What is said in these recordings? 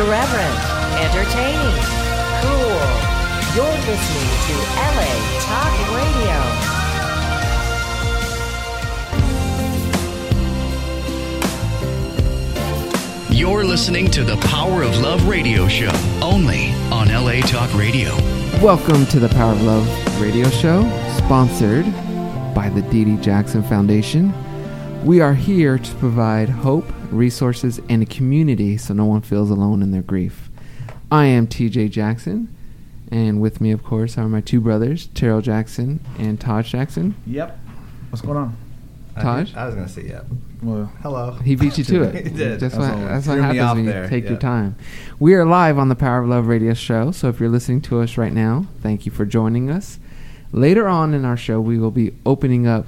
Irreverent, entertaining, cool. You're listening to LA Talk Radio. You're listening to the Power of Love radio show only on LA Talk Radio. Welcome to the Power of Love radio show, sponsored by the Dee Dee Jackson Foundation. We are here to provide hope, resources, and a community so no one feels alone in their grief. I am TJ Jackson, and with me, of course, are my two brothers, Terrell Jackson and Taj Jackson. Yep. What's going on? Taj? I was gonna say yep. Well, Hello. He beat you to it. He did. That's, That's what, that's what happens off when you there, take your time. We are live on the Power of Love radio show, so if you're listening to us right now, thank you for joining us. Later on in our show, we will be opening up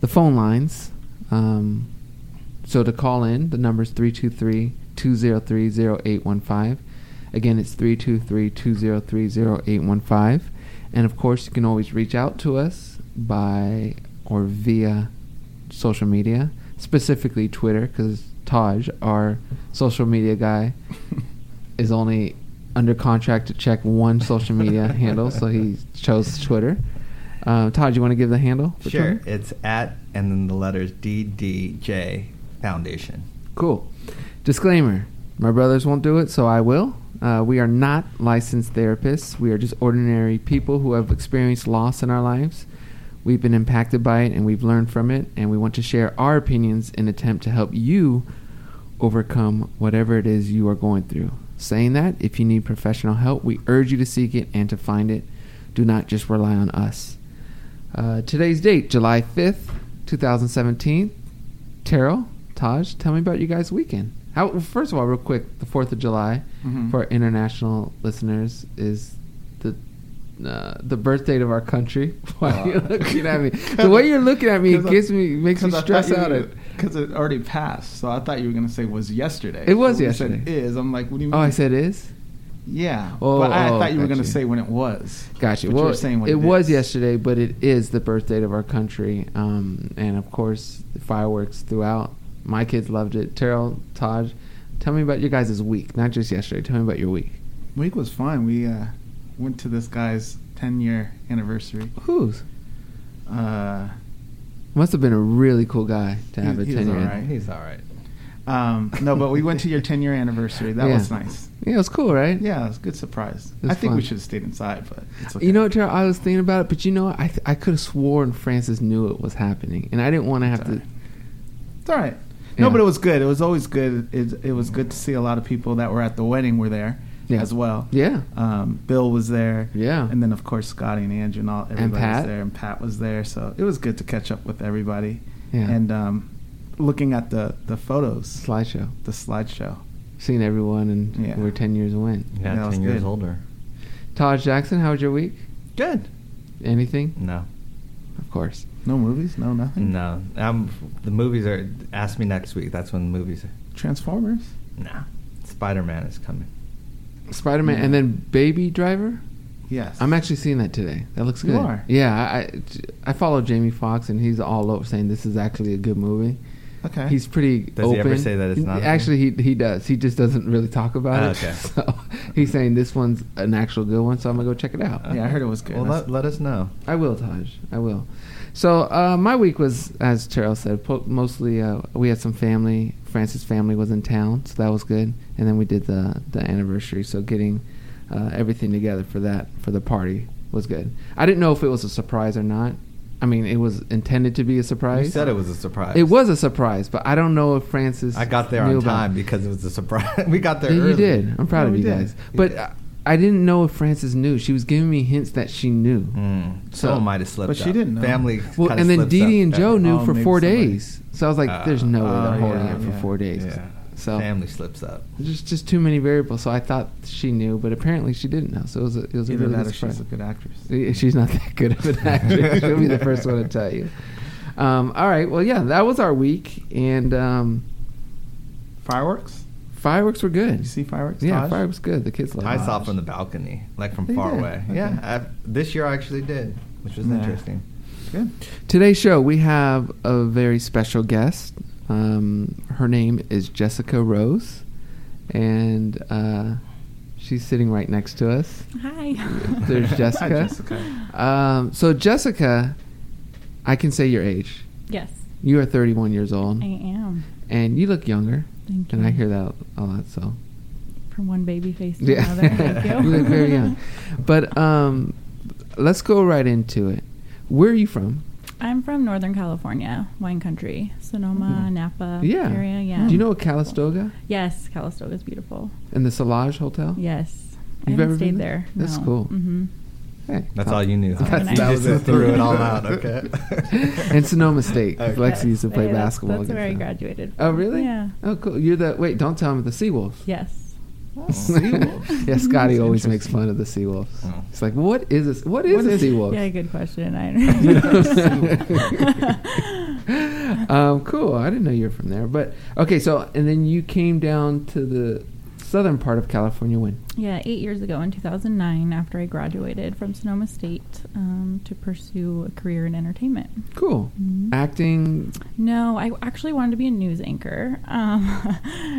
the phone lines. Um, so to call in, the number is 323 203 0815. Again, it's 323 203 0815. And of course, you can always reach out to us by or via social media, specifically Twitter, because Taj, our social media guy, is only under contract to check one social media handle, so he chose Twitter. Uh, Todd, you want to give the handle? Sure. Twitter? It's at and then the letters DDJ Foundation. Cool. Disclaimer: My brothers won't do it, so I will. Uh, we are not licensed therapists. We are just ordinary people who have experienced loss in our lives. We've been impacted by it, and we've learned from it, and we want to share our opinions in attempt to help you overcome whatever it is you are going through. Saying that, if you need professional help, we urge you to seek it and to find it. Do not just rely on us. Uh, today's date, July 5th, 2017. Terrell, Taj, tell me about you guys' weekend. How, well, first of all, real quick, the 4th of July Mhm. for international listeners is the uh, the birth date of our country. Why are you looking at me? The way you're looking at me it gives me makes me stress out. It. Because it already passed, so I thought you were going to say was yesterday. It was So when you said yesterday. is. I'm like, what do you mean? Oh, I said is. Yeah. Oh, but I oh, thought you were going to you. say when it was. Gotcha. Well, were saying it it was yesterday, but it is the birth date of our country, um, and of course, fireworks throughout. My kids loved it. Terrell, Taj, tell me about your guys' week, not just yesterday. Tell me about your week. Week was fun. We uh, went to this guy's 10 year anniversary. Whose? Uh, Must have been a really cool guy to have a he was ten year. alright. He's all right. um, no, but we went to your 10 year anniversary. That Yeah. was nice. Yeah, it was cool, right? Yeah, it was a good surprise. I think we should have stayed inside, but it's okay. You know what, Terrell? I was thinking about it, but you know, what? I th- I could have sworn Francis knew it was happening, and I didn't want to have It's to. alright. It's all right. No, but it was good. It was always good. It, it was good to see a lot of people that were at the wedding were there Yeah. as well. Yeah, Um, Bill was there. Yeah. And then of course Scotty and Andrew and all everybody Pat. was there, and Pat was there. So it was good to catch up with everybody. Yeah. And um, looking at the the photos, slideshow, the slideshow. seeing everyone, and Yeah. we're ten years away. Yeah, that was ten years good. older. Taj Jackson, how was your week? Good. Anything? No. Of course. No movies, no nothing. No. Um, the movies are. Ask me next week. That's when the movies. Are. Transformers. Nah. Spider Man is coming. Spider Man, and then Baby Driver. Yes. I'm actually seeing that today. That looks good. You good. are? Yeah, I I- I follow Jamie Foxx, and he's all over saying this is actually a good movie. okay. He's pretty Does open. he ever say that it's not? Actually, he he does. He just doesn't really talk about Oh, it. okay. So he's saying this one's an actual good one, so I'm gonna go check it out. Yeah, I heard it was good. Well, let, let us know. I will, Taj. I will. So uh, my week was, as Terrell said, po- mostly uh, we had some family. Francis' family was in town, so that was good. And then we did the the anniversary, so getting uh, everything together for that for the party was good. I didn't know if it was a surprise or not. I mean, it was intended to be a surprise. You said it was a surprise. It was a surprise, but I don't know if Francis. I got there on time because it was a surprise. we got there Yeah, early. you did. I'm proud Yeah, of you did. guys. You But. I, I didn't know if Frances knew. She was giving me hints that she knew. Mm. So- Someone might have slipped. Up. But she up. didn't know. Family. Well, and then slips Dee Dee and Joe knew Oh, for four somebody- days. So I was like, Uh, "There's no way oh, they're holding yeah, it for yeah. four days." Yeah. So Family slips up. there's just too many variables. So I thought she knew, but apparently she didn't know. So it was a, it was a Either really that or she's a good actress. She's not that good of an actress. She'll be the first one to tell you. Um, all right. Well, yeah, that was our week, and um, Fireworks? Fireworks were good. You see fireworks? Yeah, Taj? fireworks good. The kids loved I it. saw from the balcony, like from They far did? away. Okay. Yeah, I, this year I actually did, which was Yeah. interesting. Good. Today's show, we have a very special guest. Um, her name is Jessica Rose, and uh, she's sitting right next to us. Hi. There's Jessica. Hi, Jessica. Jessica. Um, so Jessica, I can say your age. yes, You are 31 years old, I am. and you look younger. Thank you. And I hear that a lot. So From one baby face to yeah, another. Thank you. you look very young. But um, let's go right into it. Where are you from? I'm from Northern California, wine country, Sonoma, Mhm. Napa Yeah. area. Yeah. Do you know Calistoga Yes, Calistoga is beautiful. and the Solage Hotel? Yes. I You've haven't ever stayed there? That's no. cool. hmm Hey, That's Cal- all you knew. huh? That's You that just was it. threw it all out. Okay. and Sonoma State. Okay. Lexi used to play Hey, that's- basketball. That's, where I against them. graduated. Oh, really? Yeah. Oh, cool. You're the wait. Don't tell him the Seawolves. Yes. Seawolves. yeah, Scotty That's always makes fun of the Seawolves. Oh. It's like, what is this? What is What a is- Seawolf? Yeah, good question. I um, cool. I didn't know you were from there, but okay. So, and then you came down to the southern part of California when? Yeah, eight years ago in 2009, after I graduated from Sonoma State um, to pursue a career in entertainment. Cool. Mhm. Acting. No, I actually wanted to be a news anchor. Um,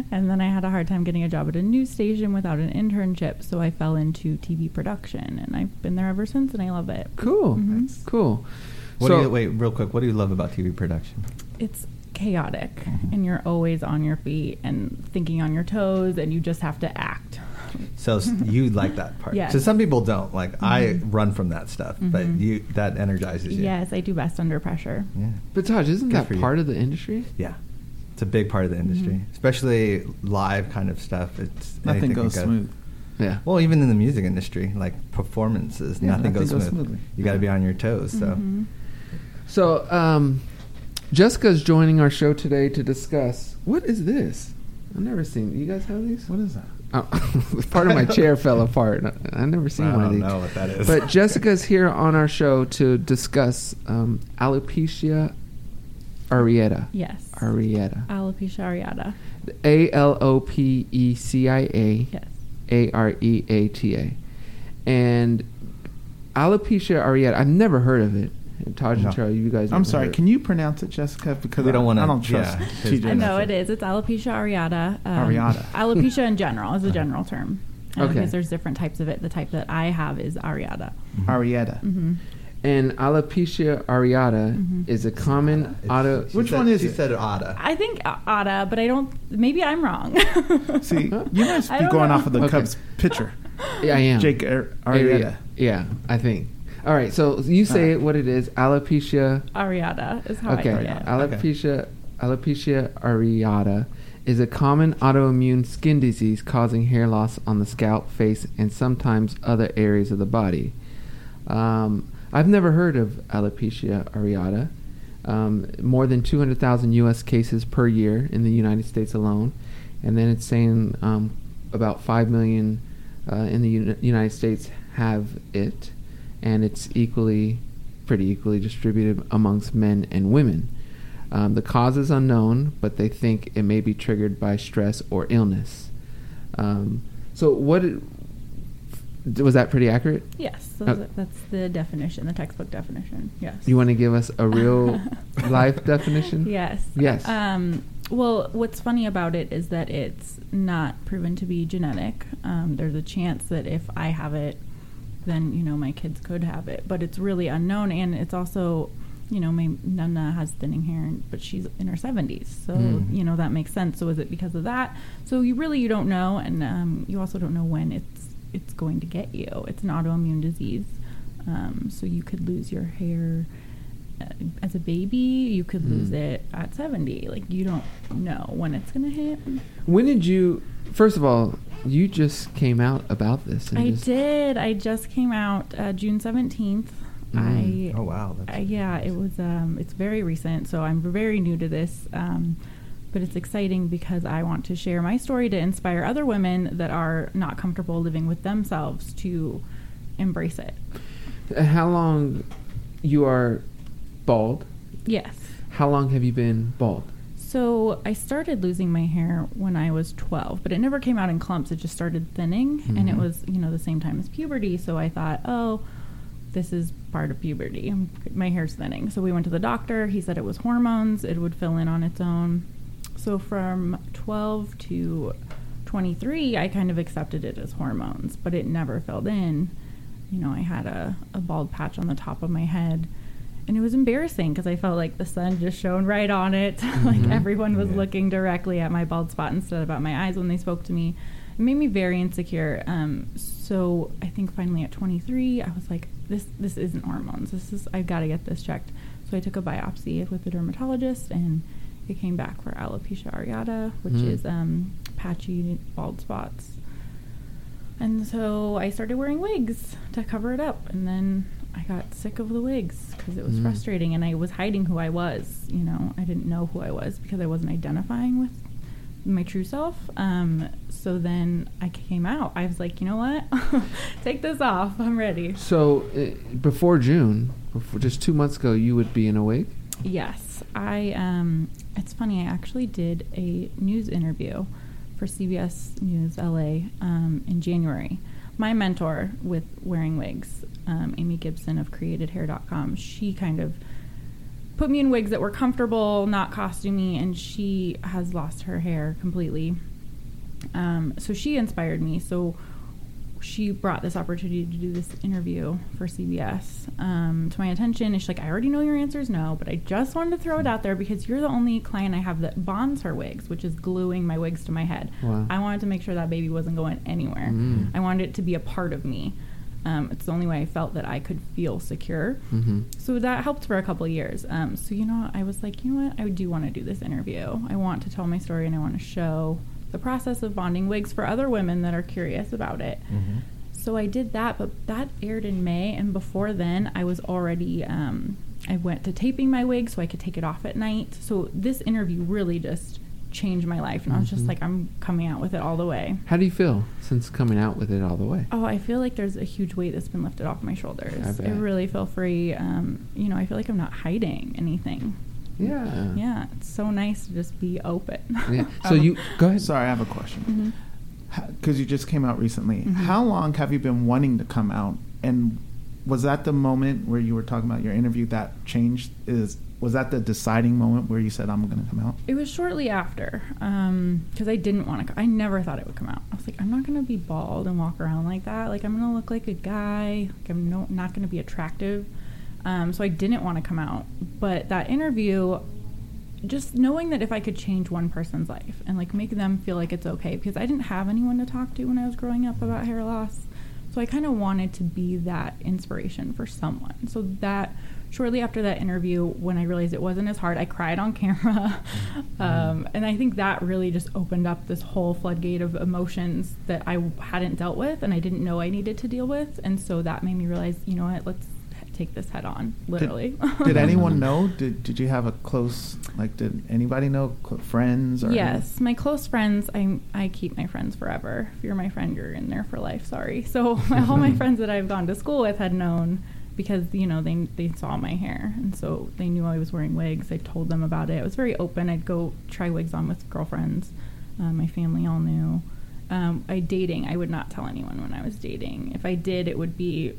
and then I had a hard time getting a job at a news station without an internship, so I fell into TV production. And I've been there ever since, and I love it. Cool. Mhm. Cool. What so, do you, wait, real quick. What do you love about TV production? It's chaotic, and you're always on your feet and thinking on your toes, and you just have to act. So you like that part? Yes. So some people don't. Like I Mhm. run from that stuff, but Mhm. you that energizes you. Yes, I do best under pressure. Yeah. but Taj, isn't Good that for you. part of the industry? Yeah. It's a big part of the industry, Mhm. especially live kind of stuff. It's Nothing anything goes go- smooth. Yeah. Well, even in the music industry, like performances, Yeah, nothing, nothing goes, goes smooth. smoothly. You got to be on your toes. So Mhm. So, um, Jessica's joining our show today to discuss what is this? I've never seen. You guys have these? What is that? Oh, part of my chair fell apart. I've never seen I one of don't know what that is. But Jessica's here on our show to discuss um, alopecia areata. Yes. Areata. Alopecia areata. A L O P E C I A Yes. A R E A T A. And alopecia areata, I've never heard of it. And Taj No. and Charlie, you guys I'm sorry. heard. Can you pronounce it, Jessica? Because We don't wanna- I don't trust yeah, I know it it. is. It's alopecia areata. Um, Areata. Alopecia in general is a general term. Um, Okay. Because there's different types of it. The type that I have is areata. Arietta. hmm And alopecia areata Mhm. is a common It's- auto. she Which said- one is she it? said Ada. I think a- Ada, but I don't. Maybe I'm wrong. See, you must be going know. off of the Okay. Cubs pitcher, Yeah, I am. Jake Ar- Arietta. Arrieta. Yeah, I think. All right, so you say All right. it what it is. Alopecia. areata is how Okay, I say it. alopecia alopecia areata is a common autoimmune skin disease causing hair loss on the scalp, face, and sometimes other areas of the body. Um, I've never heard of alopecia areata. Um, more than 200,000 U.S. cases per year in the United States alone, and then it's saying um, about 5 million uh, in the Uni- United States have it, and it's equally, pretty equally distributed amongst men and women. Um, the cause is unknown, but they think it may be triggered by stress or illness. Um, so, what was that pretty accurate? Yes, Okay. that's the definition, the textbook definition. Yes. You want to give us a real life definition? Yes. Yes. Um, well, what's funny about it is that it's not proven to be genetic. Um, there's a chance that if I have it, then you know my kids could have it, but it's really unknown, and it's also, you know, my Nana has thinning hair, but she's in her 70s, so Mm. you know that makes sense. So is it because of that? So you really you don't know, and um, you also don't know when it's it's going to get you. It's an autoimmune disease, um, so you could lose your hair uh, as a baby. You could lose Mm. it at 70. Like you don't know when it's going to hit. When did you? First of all, you just came out about this. and I just- did. I just came out uh, June 17th. Mm. I Oh wow. That's, Uh, yeah, it was. Um, it's very recent, so I'm very new to this. Um, but it's exciting because I want to share my story to inspire other women that are not comfortable living with themselves to embrace it. Uh, How long you are bald? Yes. How long have you been bald? So I started losing my hair when I was 12, but it never came out in clumps. It just started thinning, and it Mhm. was you know the same time as puberty. So I thought, oh, this is part of puberty. My hair's thinning. So we went to the doctor. He said it was hormones. It would fill in on its own. So from 12 to 23, I kind of accepted it as hormones, but it never filled in. You know, I had a, a bald patch on the top of my head. And it was embarrassing because I felt like the sun just shone right on it. like Mhm. everyone was Yeah. looking directly at my bald spot instead of at my eyes when they spoke to me. It made me very insecure. Um, so I think finally at 23, I was like, this this isn't hormones. This is I've got to get this checked. So I took a biopsy with the dermatologist, and it came back for alopecia areata, which Mm. is um, patchy bald spots. And so I started wearing wigs to cover it up, and then I got sick of the wigs because it was Mm. frustrating, and I was hiding who I was. You know, I didn't know who I was because I wasn't identifying with my true self. Um, so then I came out. I was like, you know what? Take this off. I'm ready. So uh, before June, before just two months ago, you would be in a wig. Yes, I. Um, it's funny. I actually did a news interview for CBS News LA um, in January. My mentor with wearing wigs, um, Amy Gibson of CreatedHair.com, she kind of put me in wigs that were comfortable, not costumey, and she has lost her hair completely. Um, so she inspired me. So she brought this opportunity to do this interview for CBS um, to my attention. And she's like, I already know your answer is no, but I just wanted to throw it out there because you're the only client I have that bonds her wigs, which is gluing my wigs to my head. Wow. I wanted to make sure that baby wasn't going anywhere. Mm. I wanted it to be a part of me. Um, it's the only way I felt that I could feel secure. Mm-hmm. So that helped for a couple of years. Um, so you know, I was like, you know what, I do want to do this interview. I want to tell my story and I want to show the process of bonding wigs for other women that are curious about it. Mhm. So I did that, but that aired in May, and before then, I was already. Um, I went to taping my wig so I could take it off at night. So this interview really just changed my life, and I was just Mhm. like, I'm coming out with it all the way. How do you feel since coming out with it all the way? Oh, I feel like there's a huge weight that's been lifted off my shoulders. I I, really feel free. Um, you know, I feel like I'm not hiding anything. Yeah. Yeah, it's so nice to just be open. Yeah. So you go ahead. Sorry, I have a question. Because you just came out recently. Mhm. How long have you been wanting to come out? And was that the moment where you were talking about your interview that changed? Is was that the deciding moment where you said I'm going to come out? It was shortly after, because I didn't want to. I never thought it would come out. I was like, I'm not going to be bald and walk around like that. Like, I'm going to look like a guy. Like, I'm no, not going to be attractive. Um, so I didn't want to come out. But that interview, just knowing that if I could change one person's life and like make them feel like it's okay, because I didn't have anyone to talk to when I was growing up about hair loss. So I kind of wanted to be that inspiration for someone. So that shortly after that interview, when I realized it wasn't as hard, I cried on camera. um, and I think that really just opened up this whole floodgate of emotions that I hadn't dealt with and I didn't know I needed to deal with. And so that made me realize, you know what, let's take this head on, literally. Did, did anyone know? Did Did you have a close like? Did anybody know? Friends or Yes, my close friends. I I keep my friends forever. If you're my friend, you're in there for life. Sorry. So all my friends that I've gone to school with had known because you know they they saw my hair and so they knew I was wearing wigs. I told them about it. I was very open. I'd go try wigs on with girlfriends. Uh, my family all knew. Um, I dating. I would not tell anyone when I was dating. If I did, it would be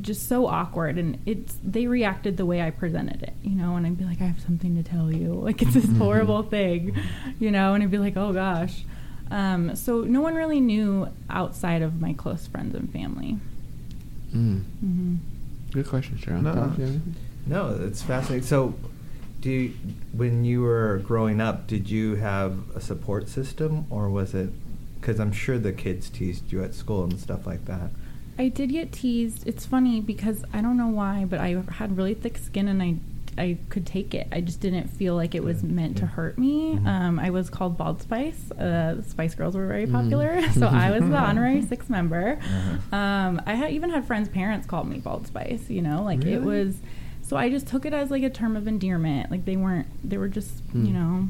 just so awkward and it's they reacted the way I presented it, you know, and I'd be like, I have something to tell you. Like it's this horrible thing, you know, and I'd be like, Oh gosh. Um, so no one really knew outside of my close friends and family. Mm. hmm Good question, Cheryl. No. Tom, do you have anything? No, it's fascinating. So, do you, when you were growing up, did you have a support system, or was it? Because I'm sure the kids teased you at school and stuff like that. I did get teased. It's funny because I don't know why, but I had really thick skin and I I could take it. I just didn't feel like it was Yeah, meant to hurt me. Mhm. Um, I was called Bald Spice. Uh, the Spice Girls were very Mhm. popular, so I was the honorary sixth member. Uh-huh. Um, I had, even had friends' parents called me Bald Spice. You know, like it was. So I just took it as like a term of endearment. Like they weren't. They were just Hmm. you know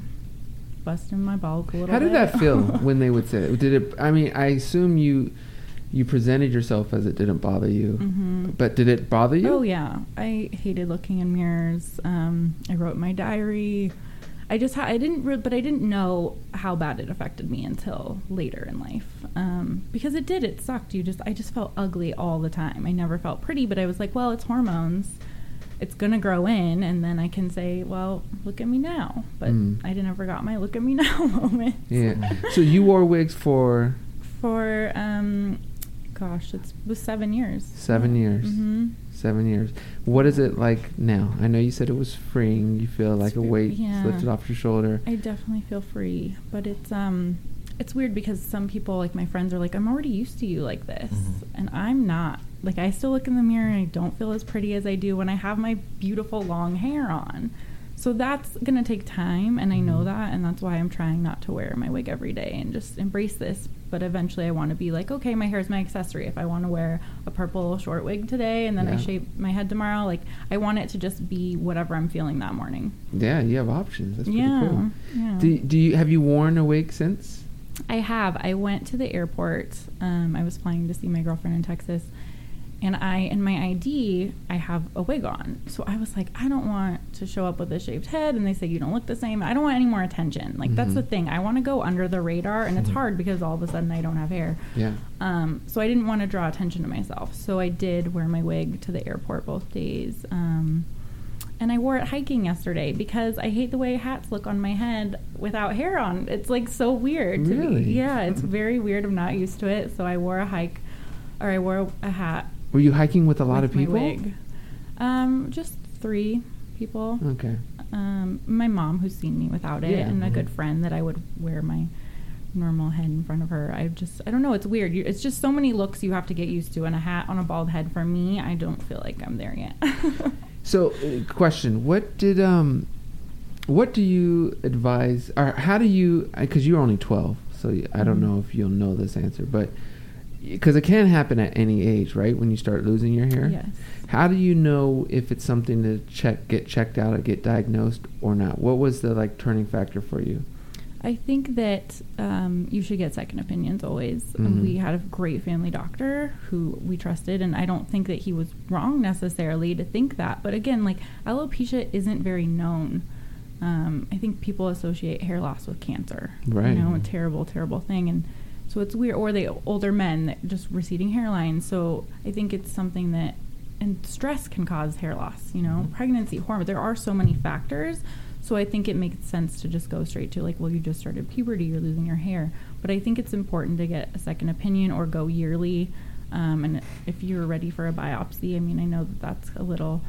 busting my balls a little. Bit. How did bit. that feel when they would say it? Did it? I mean, I assume you you presented yourself as it didn't bother you, Mhm. but did it bother you? Oh yeah, I hated looking in mirrors. Um, I wrote my diary. I just ha- I didn't re- but I didn't know how bad it affected me until later in life. Um, because it did. It sucked. You just I just felt ugly all the time. I never felt pretty, but I was like, well, it's hormones. it's gonna grow in, and then I can say, well, look at me now. But Mm. I never got my look at me now moment. Yeah. so you wore wigs for For um, gosh, it's, it was seven years. seven years. hmm Seven years. What is it like now? I know you said it was freeing. You feel like It's a weight yeah. lifted off your shoulder. I definitely feel free, but it's um it's weird because some people like my friends are like I'm already used to you like this Mhm. and I'm not. Like I still look in the mirror and I don't feel as pretty as I do when I have my beautiful long hair on. So that's going to take time and I know Mhm. that and that's why I'm trying not to wear my wig every day and just embrace this. But eventually I want to be like, okay, my hair is my accessory. If I want to wear a purple short wig today and then I Yeah. shape my head tomorrow, like I want it to just be whatever I'm feeling that morning. Yeah, you have options. That's pretty yeah. cool. Yeah. Do do you have you worn a wig since? I have. I went to the airport. Um, I was flying to see my girlfriend in Texas, and I, in my ID, I have a wig on. So I was like, I don't want to show up with a shaved head, and they say you don't look the same. I don't want any more attention. Like that's Mhm. the thing. I want to go under the radar, and it's Mhm. hard because all of a sudden I don't have hair. Yeah. Um, so I didn't want to draw attention to myself. So I did wear my wig to the airport both days. Um, and I wore it hiking yesterday because I hate the way hats look on my head without hair on. It's like so weird. To Really? Me. Yeah, it's very weird. I'm not used to it. So I wore a hike, or I wore a hat. Were you hiking with a lot with of people? My wig. Um, just three people. Okay. Um, my mom who's seen me without it, Yeah. and a good friend that I would wear my normal head in front of her. I just, I don't know. It's weird. You, it's just so many looks you have to get used to, and a hat on a bald head for me. I don't feel like I'm there yet. So, uh, question: What did um, what do you advise, or how do you? Because you're only twelve, so I don't Mhm. know if you'll know this answer, but because it can happen at any age, right? When you start losing your hair. Yes. How do you know if it's something to check, get checked out, or get diagnosed, or not? What was the like turning factor for you? I think that um, you should get second opinions always. Mhm. We had a great family doctor who we trusted, and I don't think that he was wrong necessarily to think that. But again, like alopecia isn't very known. Um, I think people associate hair loss with cancer. Right. You know, a terrible, terrible thing. And so it's weird. Or the older men that just receding hairline. So I think it's something that, and stress can cause hair loss. You know, pregnancy, hormone. There are so many factors. So I think it makes sense to just go straight to like, well, you just started puberty, you're losing your hair. But I think it's important to get a second opinion or go yearly. Um, and if you're ready for a biopsy, I mean, I know that that's a little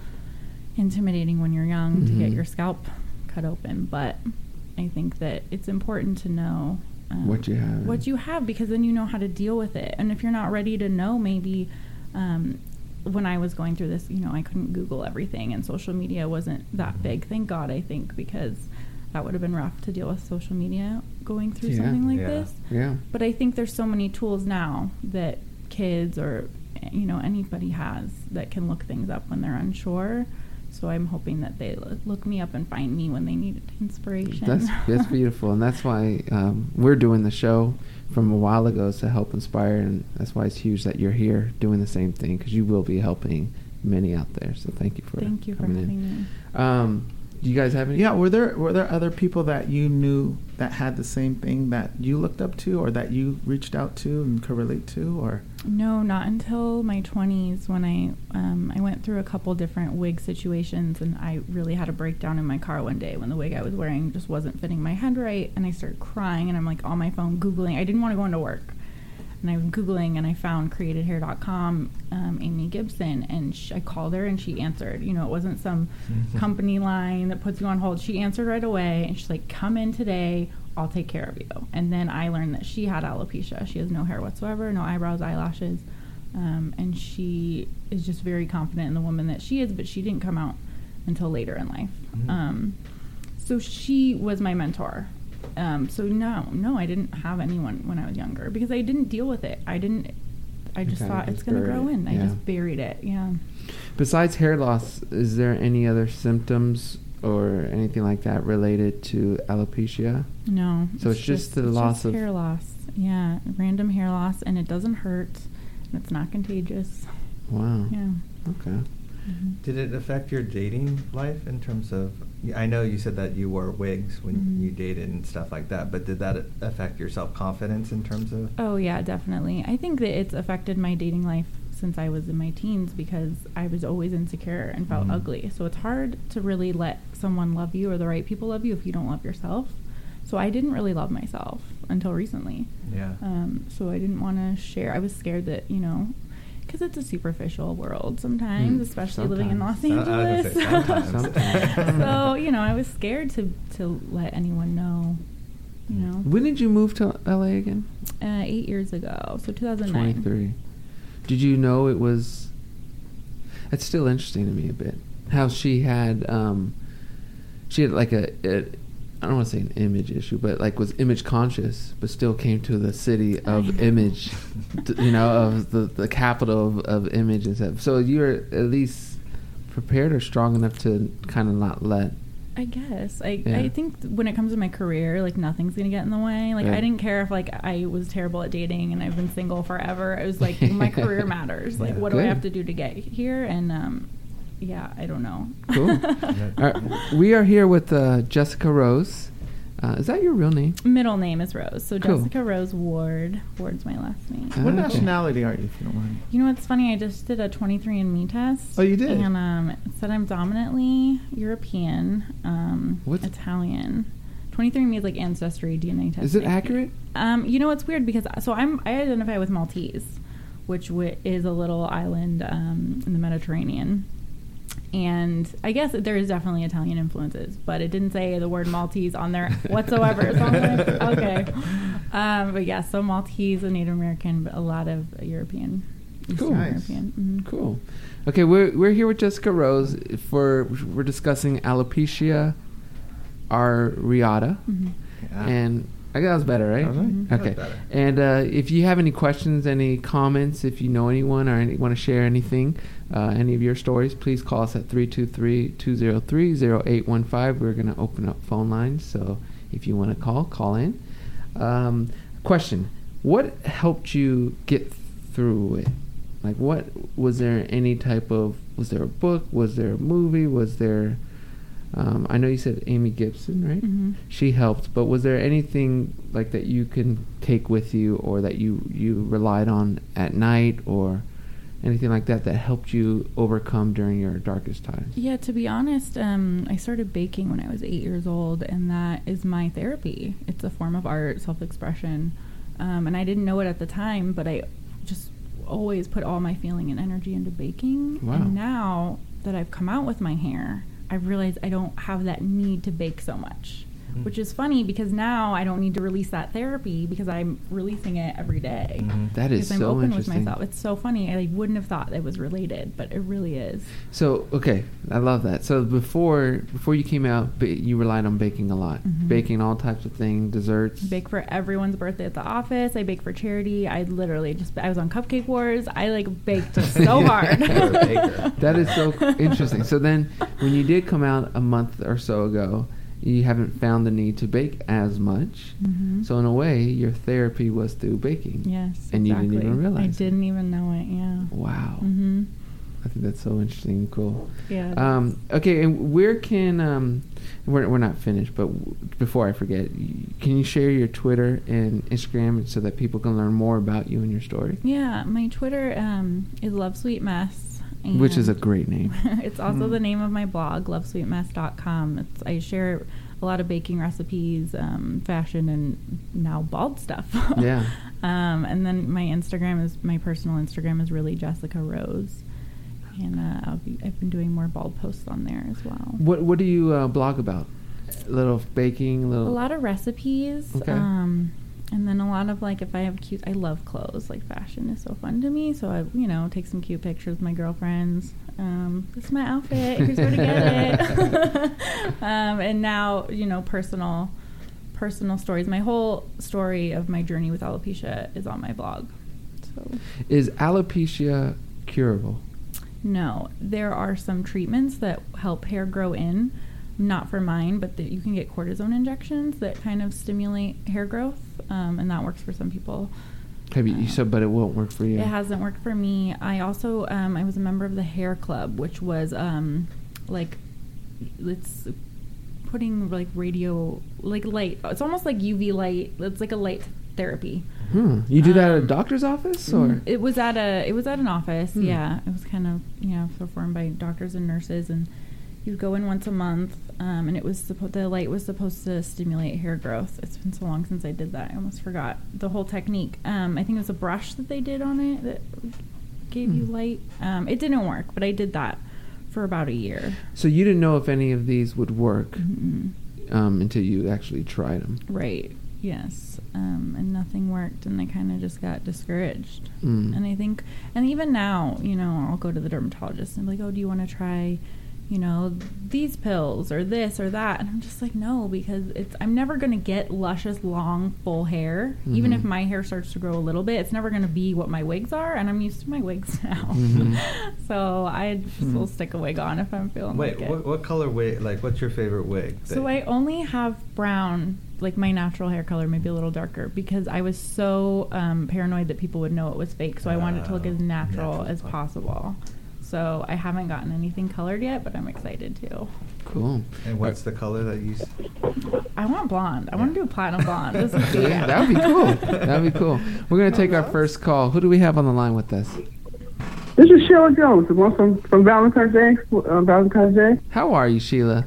intimidating when you're young to get Mhm. your scalp cut open, but I think that it's important to know um, What you have. What you have, because then you know how to deal with it. And if you're not ready to know, maybe um, when I was going through this, you know, I couldn't Google everything, and social media wasn't that big. Thank God, I think, because that would have been rough to deal with social media going through Yeah. something like Yeah. this. Yeah. But I think there's so many tools now that kids or you know anybody has that can look things up when they're unsure. So I'm hoping that they look me up and find me when they need inspiration. That's that's beautiful, and that's why um, we're doing the show from a while ago is to help inspire, and that's why it's huge that you're here doing the same thing because you will be helping many out there. So thank you for Thank you for coming having in. me. Um, do you guys have any? Yeah, were there were there other people that you knew that had the same thing that you looked up to, or that you reached out to and could relate to, or No, not until my 20s when I um, I went through a couple different wig situations and I really had a breakdown in my car one day when the wig I was wearing just wasn't fitting my head right and I started crying and I'm like on my phone googling. I didn't want to go into work. And I was googling and I found createdhair.com um, Amy Gibson and sh- I called her and she answered. You know, it wasn't some company line that puts you on hold. She answered right away and she's like, "Come in today. I'll take care of you." And then I learned that she had alopecia. She has no hair whatsoever, no eyebrows, eyelashes, um, and she is just very confident in the woman that she is. But she didn't come out until later in life. Mhm. Um, so she was my mentor. Um, so no, no, I didn't have anyone when I was younger because I didn't deal with it. I didn't. I just kinda thought just it's gonna buried grow it, in. I yeah. just buried it. Yeah. Besides hair loss, is there any other symptoms or anything like that related to alopecia? No. So it's just the loss of- hair loss. Yeah, random hair loss, and it doesn't hurt, and it's not contagious. Wow. Yeah. Okay. Mhm. Did it affect your dating life in terms of? I know you said that you wore wigs when Mhm. you dated and stuff like that, but did that affect your self confidence in terms of? Oh yeah, definitely. I think that it's affected my dating life since I was in my teens because I was always insecure and felt Mhm. ugly. So it's hard to really let someone love you or the right people love you if you don't love yourself. So I didn't really love myself until recently. Yeah. Um, so I didn't want to share. I was scared that you know, because it's a superficial world sometimes, Mm, especially living in Los sometimes. Angeles. say sometimes. so you know, I was scared to to let anyone know. You know, When did you move to LA again? uh, eight years ago, so 2009. 23. Did you know it was. It's still interesting to me a bit. How she had. um She had like a. a I don't want to say an image issue, but like was image conscious, but still came to the city of image, you know, of the, the capital of, of image and stuff. So you're at least prepared or strong enough to kind of not let. I guess I Yeah. I think when it comes to my career, like nothing's gonna get in the way. Like Right. I didn't care if like I was terrible at dating and I've been single forever. It was like my career matters. Like Yeah. what do I have to do to get here? And um, yeah, I don't know. Cool. All right, we are here with uh, Jessica Rose. Uh, is that your real name? Middle name is Rose, so Cool. Jessica Rose Ward. Ward's my last name. Ah, What okay. nationality are you, if you don't mind? You know what's funny? I just did a 23andMe test. Oh, you did? And um, it said I'm dominantly European, um, What's- Italian. 23andMe is like ancestry DNA testing. Is it accurate? Um, you know what's weird because so I'm I identify with Maltese, which wi- is a little island um, in the Mediterranean. And I guess there is definitely Italian influences, but it didn't say the word Maltese on there whatsoever. so I'm like, okay. Um, but yeah, so Maltese, a Native American, but a lot of European, Eastern Cool. Nice. European. mhm. Cool. Okay, we're we're here with Jessica Rose for we're discussing alopecia areata, Mhm. Yeah. and I guess that was better, right? That was right. Mhm. That was Okay. better. And uh, if you have any questions, any comments, if you know anyone or any, want to share anything, uh, any of your stories, please call us at 323-203-0815. We're going to open up phone lines, so if you want to call, call in. Um, question: What helped you get through it? Like, what was there any type of? Was there a book? Was there a movie? Was there? Um, I know you said Amy Gibson, right? Mhm. She helped, but was there anything like that you can take with you, or that you you relied on at night, or anything like that that helped you overcome during your darkest times? Yeah, to be honest, um, I started baking when I was eight years old, and that is my therapy. It's a form of art, self expression. Um, and I didn't know it at the time, but I just always put all my feeling and energy into baking. Wow. And now that I've come out with my hair, I've realized I don't have that need to bake so much. Mm. Which is funny because now I don't need to release that therapy because I'm releasing it every day. Mhm. That is I'm so open with interesting. myself. It's so funny. I like, wouldn't have thought it was related, but it really is. So okay, I love that. So before before you came out, you relied on baking a lot, Mhm. baking all types of things, desserts. bake for everyone's birthday at the office. I bake for charity. I literally just I was on Cupcake Wars. I like baked so hard. You're a baker. That is so interesting. So then, when you did come out a month or so ago, you haven't found the need to bake as much. Mhm. So in a way, your therapy was through baking. yes, And you didn't even realize. I it. didn't even know it. Yeah. Wow. hmm I think that's so interesting and cool. Yeah. Um, okay, and where can um, we're we're not finished, but w- before I forget, can you share your Twitter and Instagram so that people can learn more about you and your story? yeah. My Twitter um, is Love Sweet Mess. Which is a great name. it's also Mm. the name of my blog, lovesweetmess.com. It's I share a lot of baking recipes, um, fashion, and now bald stuff. Yeah. Um, and then my Instagram is my personal Instagram is really Jessica Rose, and uh, I'll be, I've been doing more bald posts on there as well. What What do you uh, blog about? A little baking, a A lot of recipes, Okay. um, and then a lot of like if I have cute, I love clothes. Like fashion is so fun to me, so I you know take some cute pictures with my girlfriends. Um, this is my outfit. Here's where to get it. um, and now you know personal personal stories. My whole story of my journey with alopecia is on my blog. So. Is alopecia curable? No, there are some treatments that help hair grow in, not for mine, but that you can get cortisone injections that kind of stimulate hair growth, um, and that works for some people. Have you, you said, but it won't work for you. It hasn't worked for me. I also um, I was a member of the hair club, which was um, like it's putting like radio like light. It's almost like UV light. It's like a light therapy Hmm. You do that at a Um, doctor's office, or It was at a it was at an office. Hmm. Yeah, it was kind of you know performed by doctors and nurses, and you'd go in once a month. Um, and it was supposed the light was supposed to stimulate hair growth. It's been so long since I did that. I almost forgot the whole technique. Um, I think it was a brush that they did on it that gave you Hmm. light. Um, it didn't work, but I did that for about a year. so you didn't know if any of these would work Mhm. um, until you actually tried them. Right. Yes. Um, and nothing worked, and I kind of just got discouraged. Mm. And I think, and even now, you know, I'll go to the dermatologist and be like, "Oh, do you want to try, you know, these pills or this or that?" And I'm just like, "No," because it's I'm never gonna get luscious, long, full hair. Even Mhm. if my hair starts to grow a little bit, it's never gonna be what my wigs are, and I'm used to my wigs now. Mhm. so I just will stick a wig on if I'm feeling Wait, like it. what, what color wig? Like, what's your favorite wig? So I only have brown, like my natural hair color, maybe a little darker, because I was so um, paranoid that people would know it was fake. So I wanted it to look Oh, as natural natural as as possible. So I haven't gotten anything colored yet, but I'm excited to. Cool. And what's the color that you? s- I want blonde. I want to do a platinum blonde. This is Yeah, that would be cool. That would be cool. We're gonna take our first call. Who do we have on the line with us? This is Sheila Jones, the one from, from Valentine's Day, uh, Valentine's Day. How are you, Sheila?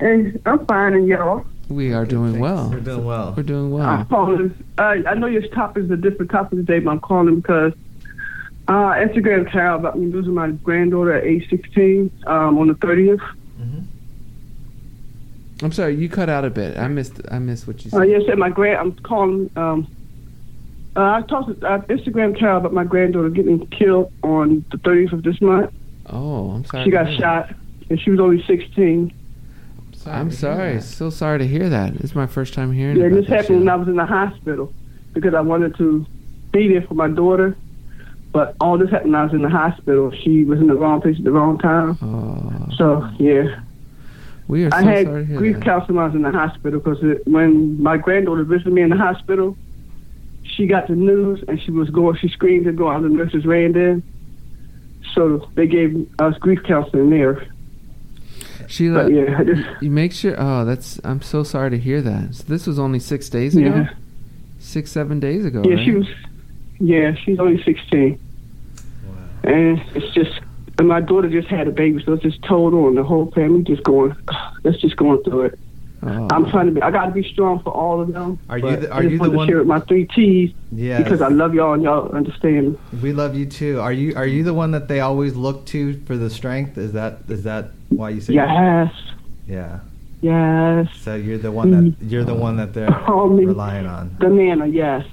And I'm fine, and y'all. We are doing well. We're doing well. We're doing well. I'm well. calling. Uh, I know your topic is a different topic today, but I'm calling because uh, Instagram child about me losing my granddaughter at age 16 um, on the 30th. Mhm. I'm sorry, you cut out a bit. I missed. I missed what you said. Uh, yes, and my grand. I'm calling. Um, uh, I talked to uh, Instagram child about my granddaughter getting killed on the 30th of this month. Oh, I'm sorry. She got shot, and she was only 16. that. I'm sorry. So sorry to hear that. It's my first time hearing. Yeah, about this that, happened when I was in the hospital because I wanted to be there for my daughter. But all this happened when I was in the hospital. She was in the wrong place at the wrong time. Oh, So, yeah. we are so I had grief counseling when I was in the hospital because when my granddaughter visited me in the hospital, she got the news and she was going, she screamed and going, the nurses ran in. So they gave us grief counseling there. Sheila, But yeah, I just, you make sure. Oh, that's. I'm so sorry to hear that. So this was only six days ago. yeah. Six, seven days ago. Yeah, right? she was, yeah, she's only 16. Wow. And it's just, and my daughter just had a baby, so it's just total, and the whole family just going, that's just going through it. Oh. I'm trying to be, I got to be strong for all of them. Are you but the- I are just you the want to one- share with my three T's Yeah. because I love y'all and y'all understand. We love you too. Are you are you the one that they always look to for the strength? Is that is that why you say? Yes, Yeah. yes. So you're the one that you're the one that they're Call me relying on. the Nana, yes.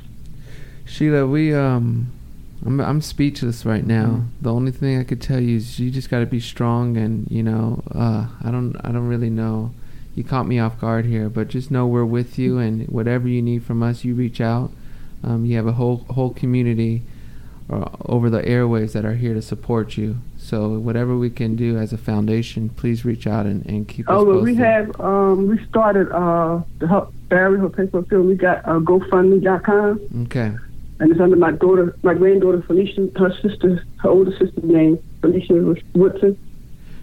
Sheila, we um, I'm I'm speechless right now. Mm-hmm. The only thing I could tell you is you just got to be strong, and you know, uh, I don't I don't really know. You caught me off guard here, but just know we're with you, and whatever you need from us, you reach out. Um, you have a whole whole community uh, over the airways that are here to support you. So whatever we can do as a foundation, please reach out and, and keep us Oh, well, posted. we have, um, we started uh, the help Barry, her paper film. We got uh, GoFundMe.com. Okay. And it's under my daughter, my granddaughter Felicia, her sister, her older sister's name, Felicia Woodson.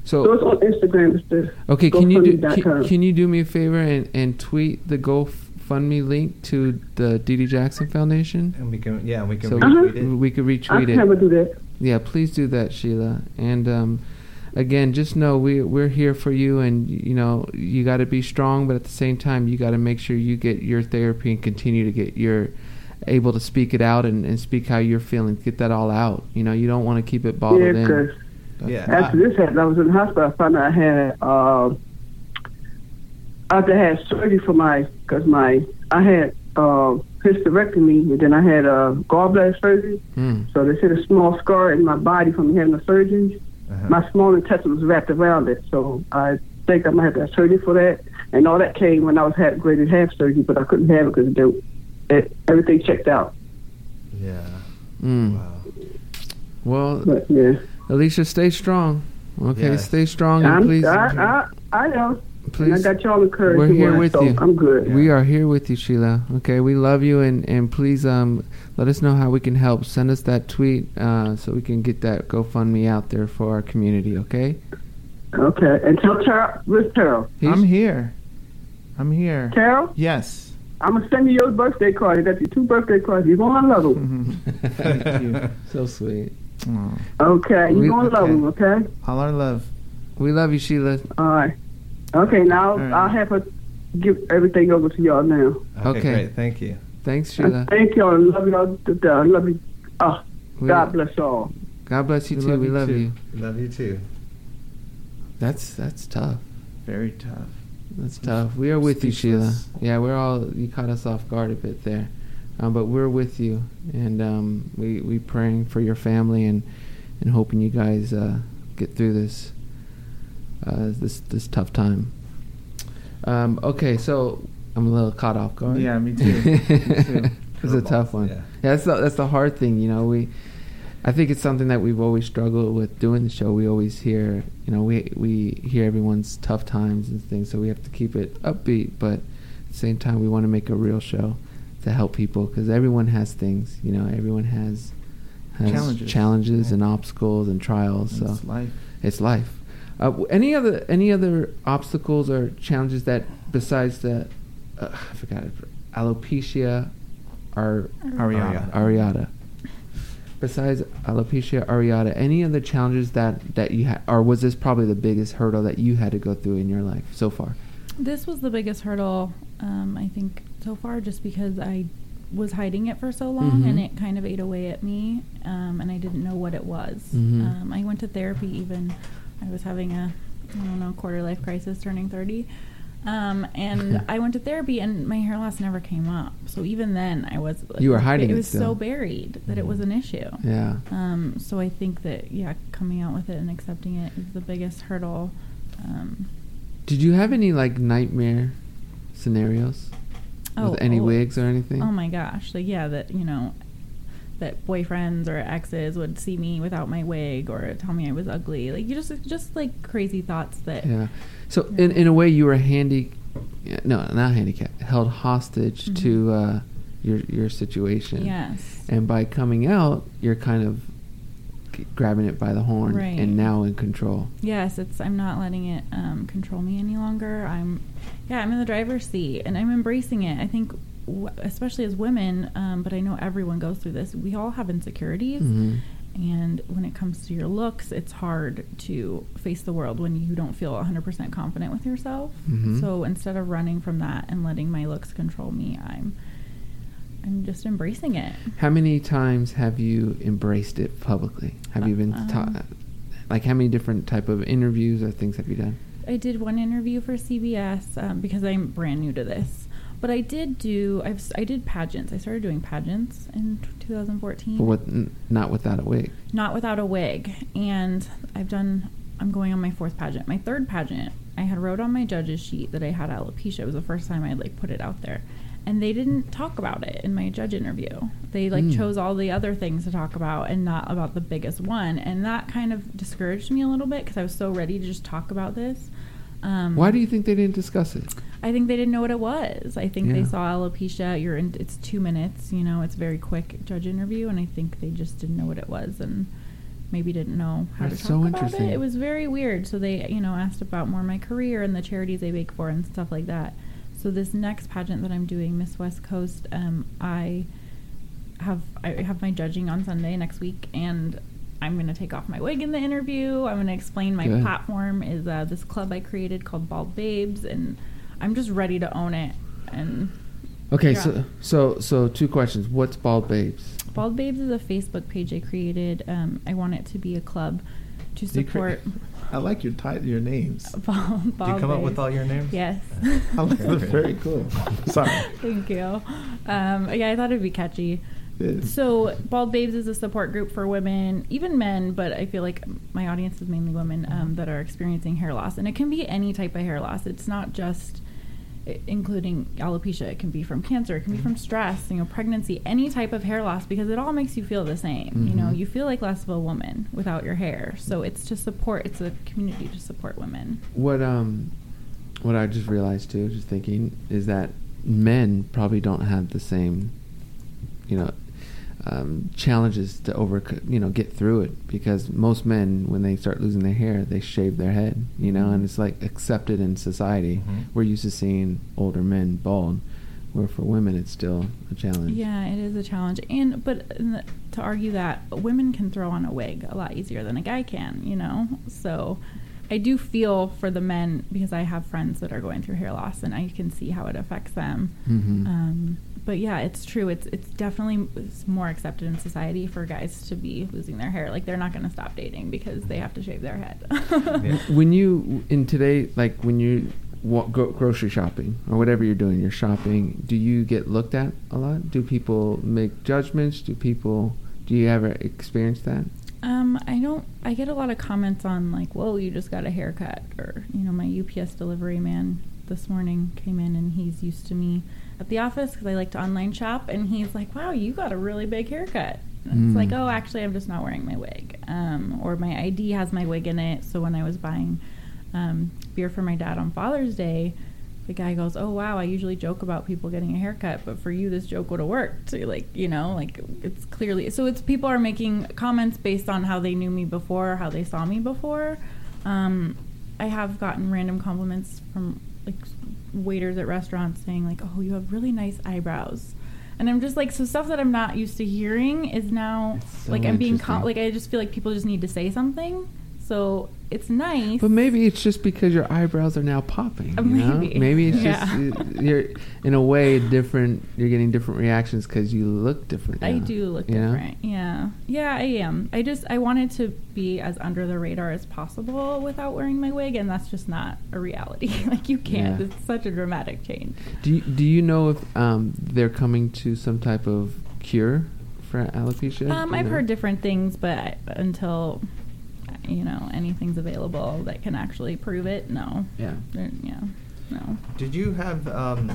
So So it's on Instagram. It's the okay, can you do can, can you do me a favor and, and tweet the GoFundMe link to the Dee Dee Jackson Foundation? And we can yeah, we can So retweet Uh-huh. it. we could retweet I retweet can never it. do that. Yeah, please do that, Sheila. And um, again, just know we we're here for you, and you know you got to be strong, but at the same time, you got to make sure you get your therapy and continue to get your able to speak it out and, and speak how you're feeling. Get that all out. You know, you don't want to keep it bottled Yeah, in. because Yeah. after this happened, I was in the hospital. I found out I had, uh, after I had surgery for my, because my, I had uh, hysterectomy, and then I had uh, gallbladder surgery. Hmm. So they said a small scar in my body from having the surgery. Uh-huh. My small intestine was wrapped around it, so I think I might have to have surgery for that. And all that came when I was had ready to have surgery, but I couldn't have it because it, everything checked out. yeah. Mm. Wow. Well, But yeah, Alicia, stay strong. Okay, Yes. stay strong and I'm, please. I, I, I know. And I got y'all encouraged. We're here with so you. I'm good. We are here with you, Sheila. Okay, we love you, and, and please um let us know how we can help. Send us that tweet uh, so we can get that GoFundMe out there for our community. Okay. Okay, and tell Carol, where's Carol? I'm here. I'm here. Carol? Yes. I'm gonna send you your birthday card. I got your two birthday cards. You're gonna love them. Mm-hmm. Thank you. So sweet. Aw. Okay, you're gonna love okay. them. Okay. All our love. We love you, Sheila. All right. Okay. Now All right. I'll have her give everything over to y'all now. Okay. great. Thank you. Thanks, Sheila. Thank y'all. Love y'all. to death. I love you. Oh, We- God bless y'all. God bless you We too. love we you love too. you. Love you too. That's that's tough. Very tough. That's tough. We are with you, Sheila. Yeah, we're all. You caught us off guard a bit there, um, but we're with you, and um, we we praying for your family and and hoping you guys uh, get through this uh, this this tough time. Um, okay, so I'm a little caught off guard. Yeah, me too. Me too. it's a tough one. Yeah. Yeah, that's the, that's the hard thing. You know, we. I think it's something that we've always struggled with doing the show. We always hear, you know, we we hear everyone's tough times and things, so we have to keep it upbeat. But at the same time, we want to make a real show to help people because everyone has things. You know, everyone has, has Challenges. challenges Yeah. and obstacles and trials. So It's life. it's life. Uh, any other any other obstacles or challenges that besides the uh, I forgot it, alopecia, ar, Ariana. areata. Besides alopecia areata, any other challenges that that you had, or was this probably the biggest hurdle that you had to go through in your life so far? This was the biggest hurdle, um, I think, so far, just because I was hiding it for so long and Mhm. it kind of ate away at me, um, and I didn't know what it was. Mhm. Um, I went to therapy even. I was having a, I don't know, quarter life crisis, turning 30. Um, and I went to therapy, and my hair loss never came up. So even then, I was. You were hiding It it was still. so buried that it was an issue. Yeah. Um, so I think that yeah, coming out with it and accepting it is the biggest hurdle. Um, Did you have any like nightmare scenarios Oh, with any oh. wigs or anything? oh my gosh, like yeah, that you know, that boyfriends or exes would see me without my wig or tell me I was ugly. Like you just just like crazy thoughts that Yeah. So in in a way, you were handy, no, not handicapped, held hostage Mhm. to uh, your your situation. Yes. And by coming out, you're kind of grabbing it by the horn Right. and now in control. Yes, it's I'm not letting it um, control me any longer. I'm, yeah, I'm in the driver's seat and I'm embracing it. I think, w- especially as women, um, but I know everyone goes through this. We all have insecurities, Mhm. And when it comes to your looks, it's hard to face the world when you don't feel 100% confident with yourself. Mhm. So instead of running from that and letting my looks control me, I'm, I'm just embracing it. How many times have you embraced it publicly? Have you been Um, taught? Like how many different type of interviews or things have you done? I did one interview for CBS um, because I'm brand new to this. But I did do I've I did pageants. I started doing pageants in 2014. But what? Not without a wig. Not without a wig. And I've done I'm going on my fourth pageant. My third pageant, I had wrote on my judge's sheet that I had alopecia. It was the first time I like put it out there. And they didn't talk about it in my judge interview. They like Mm. chose all the other things to talk about and not about the biggest one. And that kind of discouraged me a little bit because I was so ready to just talk about this. Um, Why do you think they didn't discuss it? I think they didn't know what it was. I think they saw alopecia. You're in. It's two minutes. You know, it's very quick judge interview, and I think they just didn't know what it was, and maybe didn't know how That's to so talk about interesting. it. It was very weird. So they, you know, asked about more my career and the charities I bake for and stuff like that. So this next pageant that I'm doing, Miss West Coast, um, I have I have my judging on Sunday next week, and I'm going to take off my wig in the interview. I'm going to explain my Good. platform is uh, this club I created called Bald Babes, and I'm just ready to own it. And Okay, Yeah. so so so two questions. What's Bald Babes? Bald Babes is a Facebook page I created. Um, I want it to be a club to You cre- support I like your ti- your names. Bald, Do Bald you come up with Babes. all your names? Yes. I like them. Very cool. Sorry. Thank you. Um, yeah, I thought it'd be catchy. So, Bald Babes is a support group for women, even men, but I feel like my audience is mainly women um, that are experiencing hair loss. And it can be any type of hair loss. It's not just including alopecia. It can be from cancer. It can be from stress, you know, pregnancy, any type of hair loss because it all makes you feel the same. You know, Mhm. you feel like less of a woman without your hair. So, it's to support, it's a community to support women. What um, what I just realized too, just thinking, is that men probably don't have the same, you know, um, challenges to over, you know, get through it because most men, when they start losing their hair, they shave their head, you know, and it's like accepted in society. Mhm. We're used to seeing older men bald, where for women it's still a challenge. Yeah, it is a challenge. And but in the- to argue that women can throw on a wig a lot easier than a guy can, you know. So I do feel for the men because I have friends that are going through hair loss, and I can see how it affects them. Mhm. Um, but yeah, it's true. It's it's definitely it's more accepted in society for guys to be losing their hair. Like they're not going to stop dating because they have to shave their head. Yeah. When you in today, like when you wa- go grocery shopping or whatever you're doing, you're shopping. Do you get looked at a lot? Do people make judgments? Do people? Do you ever experience that? Um, I don't. I get a lot of comments on like, "Whoa, you just got a haircut," or you know, my UPS delivery man this morning came in and he's used to me at the office because I like to online shop, and he's like, "Wow, you got a really big haircut." And It's Mm. like, "Oh, actually, I'm just not wearing my wig." Um, or my ID has my wig in it, so when I was buying um, beer for my dad on Father's Day. The guy goes, "Oh wow! I usually joke about people getting a haircut, but for you, this joke would have worked." So, like, you know, like it's clearly so. It's people are making comments based on how they knew me before, how they saw me before. Um, I have gotten random compliments from like waiters at restaurants saying like, "Oh, you have really nice eyebrows," and I'm just like, so stuff that I'm not used to hearing is now so like I'm being com- like I just feel like people just need to say something. So it's nice. But maybe it's just because your eyebrows are now popping. You know? maybe. Maybe it's Yeah. just you're in a way different. You're getting different reactions because you look different. I do look you know? different. Yeah. Yeah, I am. I just I wanted to be as under the radar as possible without wearing my wig and that's just not a reality. like you can't. Yeah. It's such a dramatic change. Do you, Do you know if um, they're coming to some type of cure for alopecia? Um, I've know? heard different things, but until you know anything's available that can actually prove it, no. Yeah. There- yeah. No. Did you have? Um,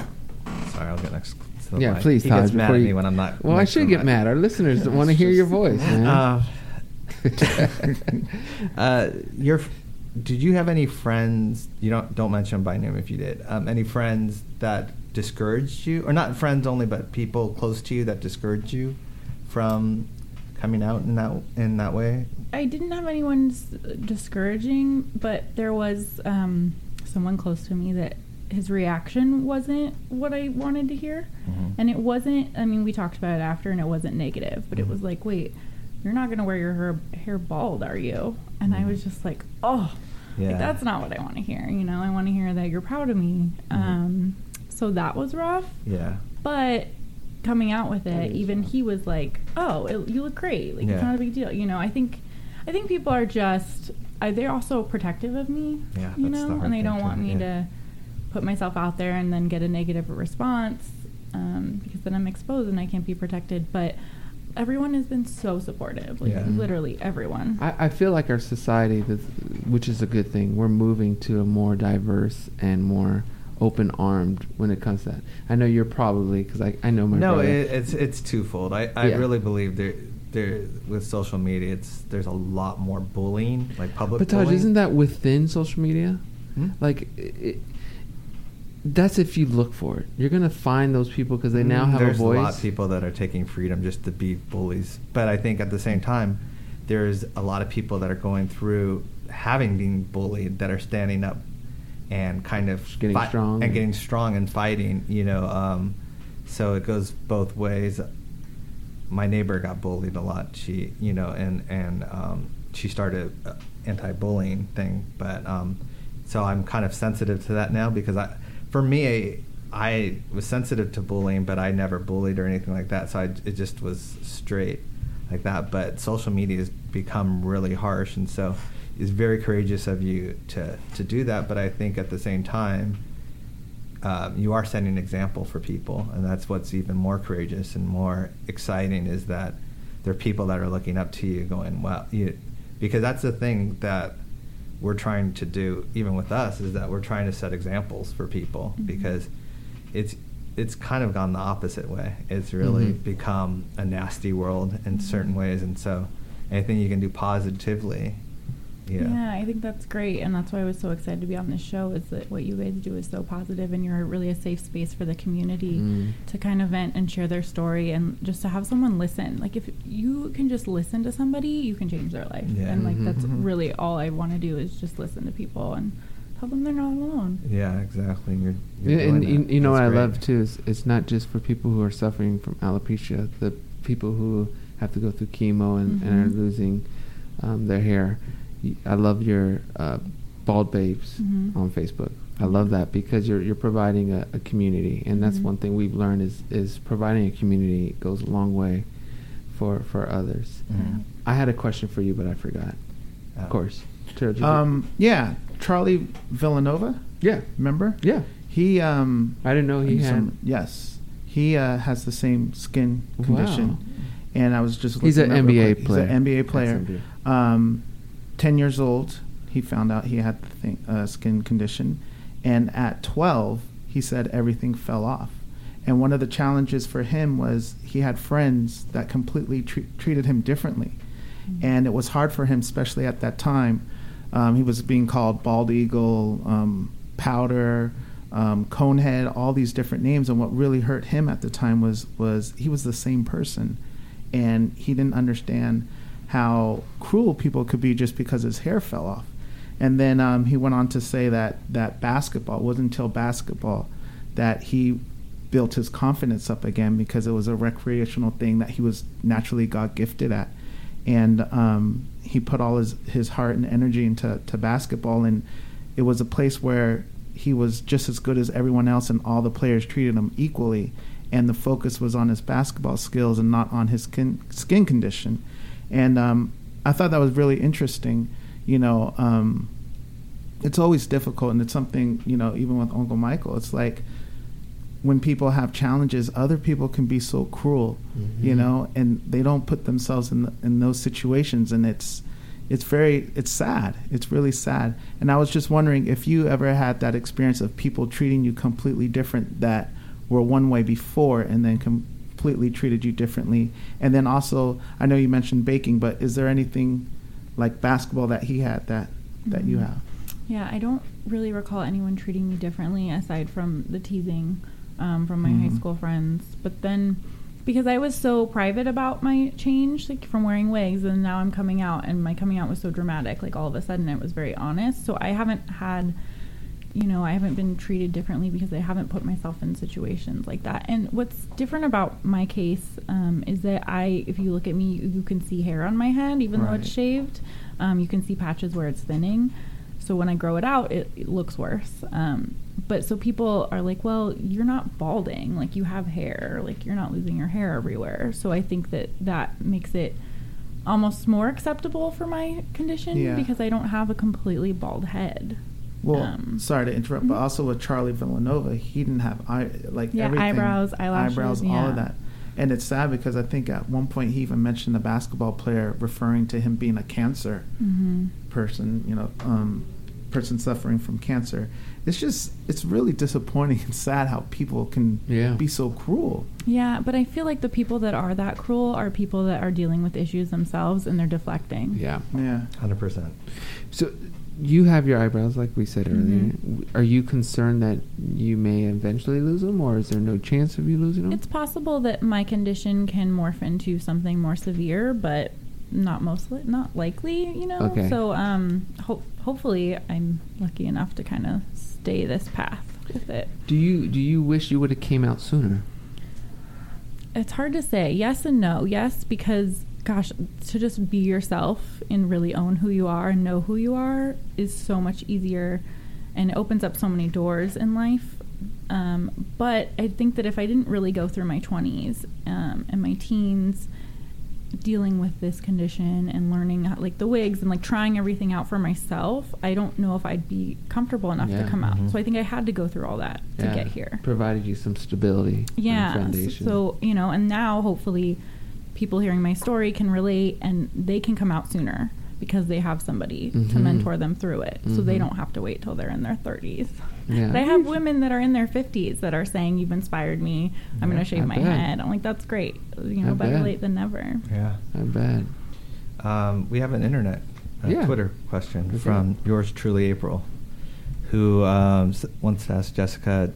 sorry, I'll get next. to the Yeah, mic. please, He Todd. gets mad before at you- me when I'm not. Well, I should get mad. Our listeners want to It's hear your voice, man. Uh, uh, your, did you have any friends? You don't don't mention by name if you did. Um, any friends that discouraged you, or not friends only, but people close to you that discouraged you from coming out in that in that way? I didn't have anyone discouraging, but there was um, someone close to me that his reaction wasn't what I wanted to hear. Mhm. And it wasn't, I mean, we talked about it after and it wasn't negative, but it Mhm. was like, wait, you're not going to wear your hair, hair bald, are you? And I Mhm. was just like, oh, Yeah. like, that's not what I want to hear. You know, I want to hear that you're proud of me. Mhm. Um, so that was rough. Yeah. But coming out with it, even he was like, "Oh, it, you look great. Like Yeah. it's not a big deal." You know, I think, I think people are just uh, they're also protective of me. Yeah, you the know, hard and they don't want me yeah. to put myself out there and then get a negative response um, because then I'm exposed and I can't be protected. But everyone has been so supportive, like Yeah. literally everyone. I, I feel like our society, which is a good thing, we're moving to a more diverse and more open armed when it comes to that. I know you're probably because I, I know my no, brother. it, it's it's twofold. I, I Yeah. really believe there there with social media, it's there's a lot more bullying, like public. but Taj, isn't that within social media? Hmm? Like, it, that's if you look for it. You're gonna find those people because they now Mm, have there's a voice. There's a lot of people that are taking freedom just to be bullies, but I think at the same time, there's a lot of people that are going through having been bullied that are standing up and kind of Getting strong and and- getting strong and fighting. You know, um, so it goes both ways. My neighbor got bullied a lot. She, you know, and and um, she started anti-bullying thing, but um, so I'm kind of sensitive to that now because I, for me, I was sensitive to bullying, but I never bullied or anything like that. So I, it just was straight like that. But social media has become really harsh, and so it's very courageous of you to to do that. But I think at the same time, um, you are setting an example for people, and that's what's even more courageous and more exciting is that there are people that are looking up to you, going, "Well," you, because that's the thing that we're trying to do, even with us, is that we're trying to set examples for people Mhm. because it's it's kind of gone the opposite way. It's really Mhm. become a nasty world in certain ways, and so anything you can do positively, yeah, Yeah, I think that's great, and that's why I was so excited to be on this show. Is that what you guys do is so positive, and you're really a safe space for the community Mm. to kind of vent and share their story, and just to have someone listen. Like if you can just listen to somebody, you can change their life, Yeah. and like Mhm. that's Mhm. really all I want to do is just listen to people and tell them they're not alone. Yeah, exactly. You're, you're Yeah, and you, you know what That's I love too is it's not just for people who are suffering from alopecia. The people who have to go through chemo and, and are Mhm. losing um, their hair. I love your uh, bald babes Mhm. on Facebook. I love that because you're you're providing a, a community, and that's Mhm. one thing we've learned is is providing a community goes a long way for for others. Mhm. I had a question for you, but I forgot. Oh. Of course. Tara, Um, yeah, Charlie Villanueva. yeah, Remember? yeah. He um. I didn't know he had. some- yes, he uh, has the same skin condition, Wow. and I was just. He's an NBA quick. player. He's an NBA player. Ex-NBA. Um, ten years old, he found out he had the thing, uh, skin condition, and at twelve, he said everything fell off. And one of the challenges for him was he had friends that completely tre- treated him differently, and it was hard for him, especially at that time. Um, he was being called bald eagle, um, powder, um, conehead, all these different names. And what really hurt him at the time was was he was the same person, and he didn't understand how cruel people could be just because his hair fell off. And then um, he went on to say that that basketball it wasn't until basketball that he built his confidence up again because it was a recreational thing that he was naturally God gifted at, and um, he put all his his heart and energy into to basketball, and it was a place where he was just as good as everyone else, and all the players treated him equally, and the focus was on his basketball skills and not on his skin skin condition, and um, I thought that was really interesting, you know. Um, it's always difficult, and it's something you know. Even with Uncle Michael, it's like when people have challenges, other people can be so cruel, you Mhm. know, and they don't put themselves in the, in those situations, and it's it's very it's sad. It's really sad. And I was just wondering if you ever had that experience of people treating you completely different that were one way before, and then completely treated you differently. And then also, I know you mentioned baking, but is there anything like basketball that he had that that you Mhm. have? Yeah, I don't really recall anyone treating me differently aside from the teasing um, from my high Mhm. school friends. But then, because I was so private about my change, like from wearing wigs, and now I'm coming out, and my coming out was so dramatic, like all of a sudden it was very honest. So I haven't had, you know, I haven't been treated differently because I haven't put myself in situations like that. And what's different about my case um, is that I, if you look at me, you, you can see hair on my head, even though it's shaved. Um, you can see patches where it's thinning. So when I grow it out, it, it looks worse. Um, but so people are like, well, you're not balding. Like you have hair. Like you're not losing your hair everywhere. So I think that that makes it almost more acceptable for my condition Yeah. because I don't have a completely bald head. Well, Um, sorry to interrupt, but mhm. also with Charlie Villanueva, he didn't have eye like Yeah, everything, eyebrows, eyelashes, eyebrows, all of that. And it's sad because I think at one point he even mentioned a basketball player referring to him being a cancer Mm-hmm. person, you know, um, person suffering from cancer. It's just, it's really disappointing and sad how people can Yeah. be so cruel. Yeah, but I feel like the people that are that cruel are people that are dealing with issues themselves and they're deflecting. Yeah. Yeah. Hundred percent. So you have your eyebrows, like we said earlier. Mhm. W Are you concerned that you may eventually lose them, or is there no chance of you losing them? It's possible that my condition can morph into something more severe, but not mostly, not likely, you know. Okay. So, um, ho- hopefully, I'm lucky enough to kind of stay this path with it. do you do you wish you would have came out sooner? It's hard to say. Yes and no. Yes, because gosh, to just be yourself and really own who you are and know who you are is so much easier, and it opens up so many doors in life. Um, but I think that if I didn't really go through my 20s um, and my teens dealing with this condition and learning how, like the wigs and like trying everything out for myself, I don't know if I'd be comfortable enough Yeah. to come out. Mhm. So I think I had to go through all that to get here. Provided you some stability. and Yeah. So, you know, and now hopefully people hearing my story can relate and they can come out sooner because they have somebody to Mhm. mentor them through it. So they Mhm. don't have to wait till they're in their 30s. Yeah. But I have women that are in their 50s that are saying, You've inspired me. I'm Yeah, going to shave I my bet. head. I'm like, That's great. You know, I better bet. late than never. Yeah. I bet. Um, we have an internet uh, Yeah. Twitter question Okay. from yours truly, April, who um, s- wants to ask Jessica,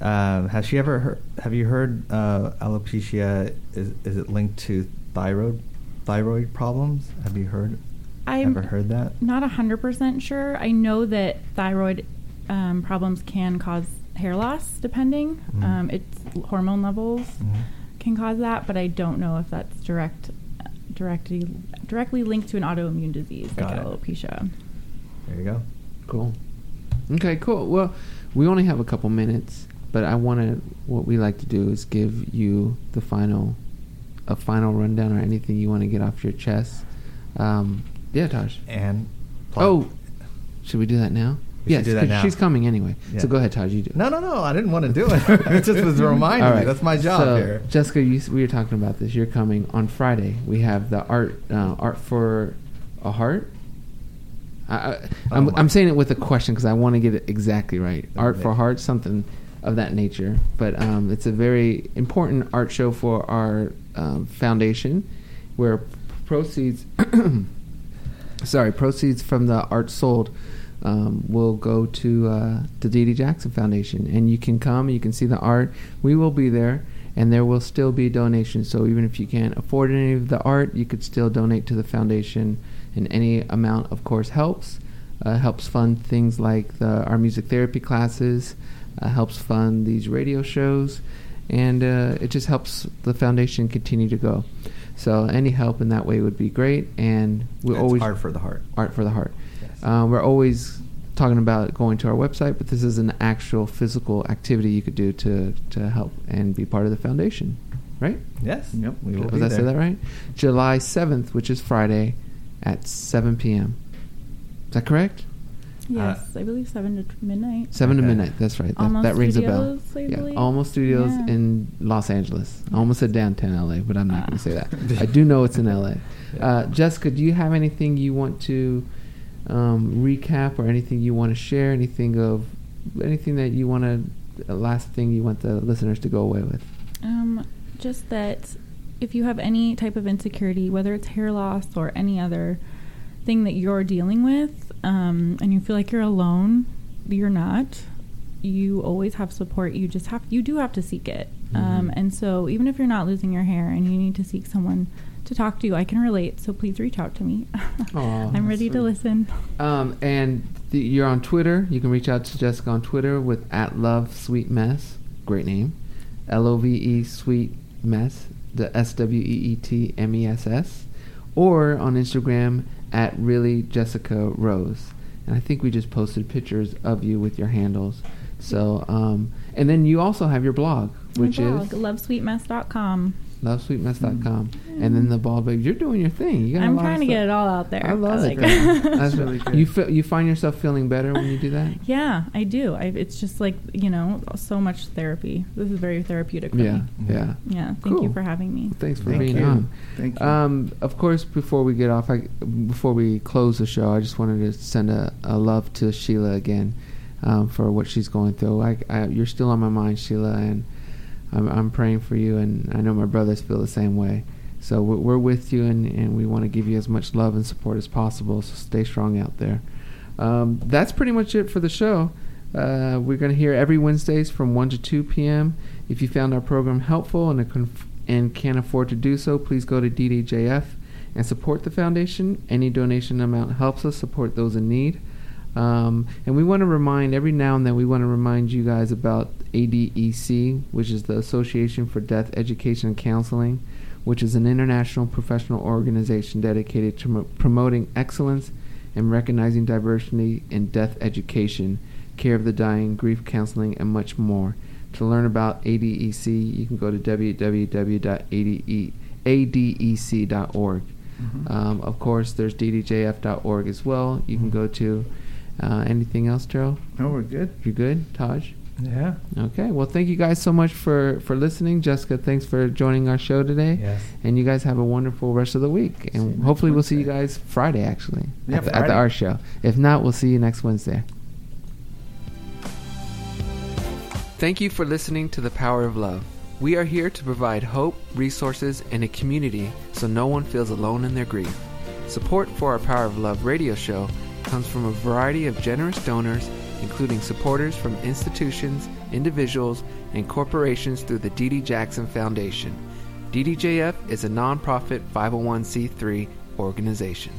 um, has she ever heard? Have you heard uh, alopecia? Is is it linked to thyroid thyroid problems? Have you heard I'm Ever heard that? not hundred percent sure. I know that thyroid um, problems can cause hair loss, depending. Mhm. Um, it's hormone levels Mhm. can cause that, but I don't know if that's direct, directly directly linked to an autoimmune disease Got like it. alopecia. There you go. Cool. Okay, cool. Well, we only have a couple minutes, but I want to. What we like to do is give you the final, a final rundown or anything you want to get off your chest. Um, yeah, Taj. And Oh, should we do that now? We yes, do that 'cause now. she's coming anyway. Yeah. So go ahead, Taj. You do. no, no, no! I didn't want to do it. it just was reminding All me. That's my job so, here. Jessica, you, we were talking about this. You're coming on Friday. We have the art, uh, art for a heart. I, I, I'm, Oh, I'm saying it with a question because I want to get it exactly right. Art for Okay. heart, something of that nature. But um, it's a very important art show for our um, foundation, where proceeds, sorry, proceeds from the art sold um, will go to uh, the Dee Dee Jackson Foundation, and you can come, you can see the art. We will be there, and there will still be donations. So even if you can't afford any of the art, you could still donate to the foundation, and any amount, of course, helps. Uh, helps fund things like the, our music therapy classes, uh, helps fund these radio shows, and uh, it just helps the foundation continue to go. So any help in that way would be great, and we always Art for the Heart. art for the heart. Yes. Um, we're always talking about going to our website, but this is an actual physical activity you could do to, to help and be part of the foundation, right? Yes. Yep. We will Was be I there. say that right? July 7th, which is Friday, at 7 p.m. Is that correct? Yes, I believe seven to midnight. 7 to midnight. That's right. That, Almost that rings a bell. I yeah. Almost Studios Yeah. in Los Angeles. I almost said downtown LA, but I'm not Ah. going to say that. I do know it's in LA. Uh, Jessica, do you have anything you want to um, recap or anything you want to share? Anything of anything that you want to, last thing you want the listeners to go away with? Um, just that if you have any type of insecurity, whether it's hair loss or any other thing that you're dealing with, um, and you feel like you're alone, you're not. You always have support. You just have you do have to seek it. Um, Mhm. and so even if you're not losing your hair and you need to seek someone to talk to, you. I can relate. So please reach out to me. Aw, I'm ready to listen. Um, and the, you're on Twitter. You can reach out to Jessica on Twitter with at Love Sweet Mess. Great name. L O V E Sweet Mess. The S W E E T M E S S. Or on Instagram at Really Jessica Rose. And I think we just posted pictures of you with your handles. So, um, and then you also have your blog, which My is blog, lovesweetmess.com. lovesweetmess.com. And then the bald baby. You're doing your thing. You got a I'm trying to get it all out there. I love like- it. girl. That's really good. You feel, you find yourself feeling better when you do that. Yeah, I do. I, it's just like you know, so much therapy. This is very therapeutic for Yeah, me. yeah. Yeah, thank Cool. you for having me. Thanks for Thank being you. on. Thank you. Um, of course, before we get off, I, before we close the show, I just wanted to send a, a love to Sheila again um, for what she's going through. I, I, you're still on my mind, Sheila, and I'm, I'm praying for you, and I know my brothers feel the same way. So we're, with you, and, and we want to give you as much love and support as possible. So stay strong out there. Um, that's pretty much it for the show. Uh, we're going to hear every Wednesdays from 1 to 2 p.m. If you found our program helpful and, conf- and can afford to do so, please go to DDJF and support the foundation. Any donation amount helps us support those in need. Um, and we want to remind every now and then we want to remind you guys about ADEC, which is the Association for Death Education and Counseling, which is an international professional organization dedicated to mo- promoting excellence and recognizing diversity in death education, care of the dying, grief counseling, and much more. To learn about ADEC, you can go to www.adec.org. Mhm. Um, of course, there's ddjf.org as well. You can go to uh, anything else, Terrell? no, we're good. You're good, Taj? Yeah. Okay. Well, thank you guys so much for for listening. Jessica, thanks for joining our show today. Yes. And you guys have a wonderful rest of the week. And hopefully we'll see you guys Friday, actually, Yeah, at, the, at the Friday. art show. If not, we'll see you next Wednesday. Thank you for listening to The Power of Love. We are here to provide hope, resources, and a community so no one feels alone in their grief. Support for our Power of Love radio show comes from a variety of generous donors, including supporters from institutions, individuals, and corporations through the Dee Jackson Foundation. DDJF is a nonprofit 501c3 organization.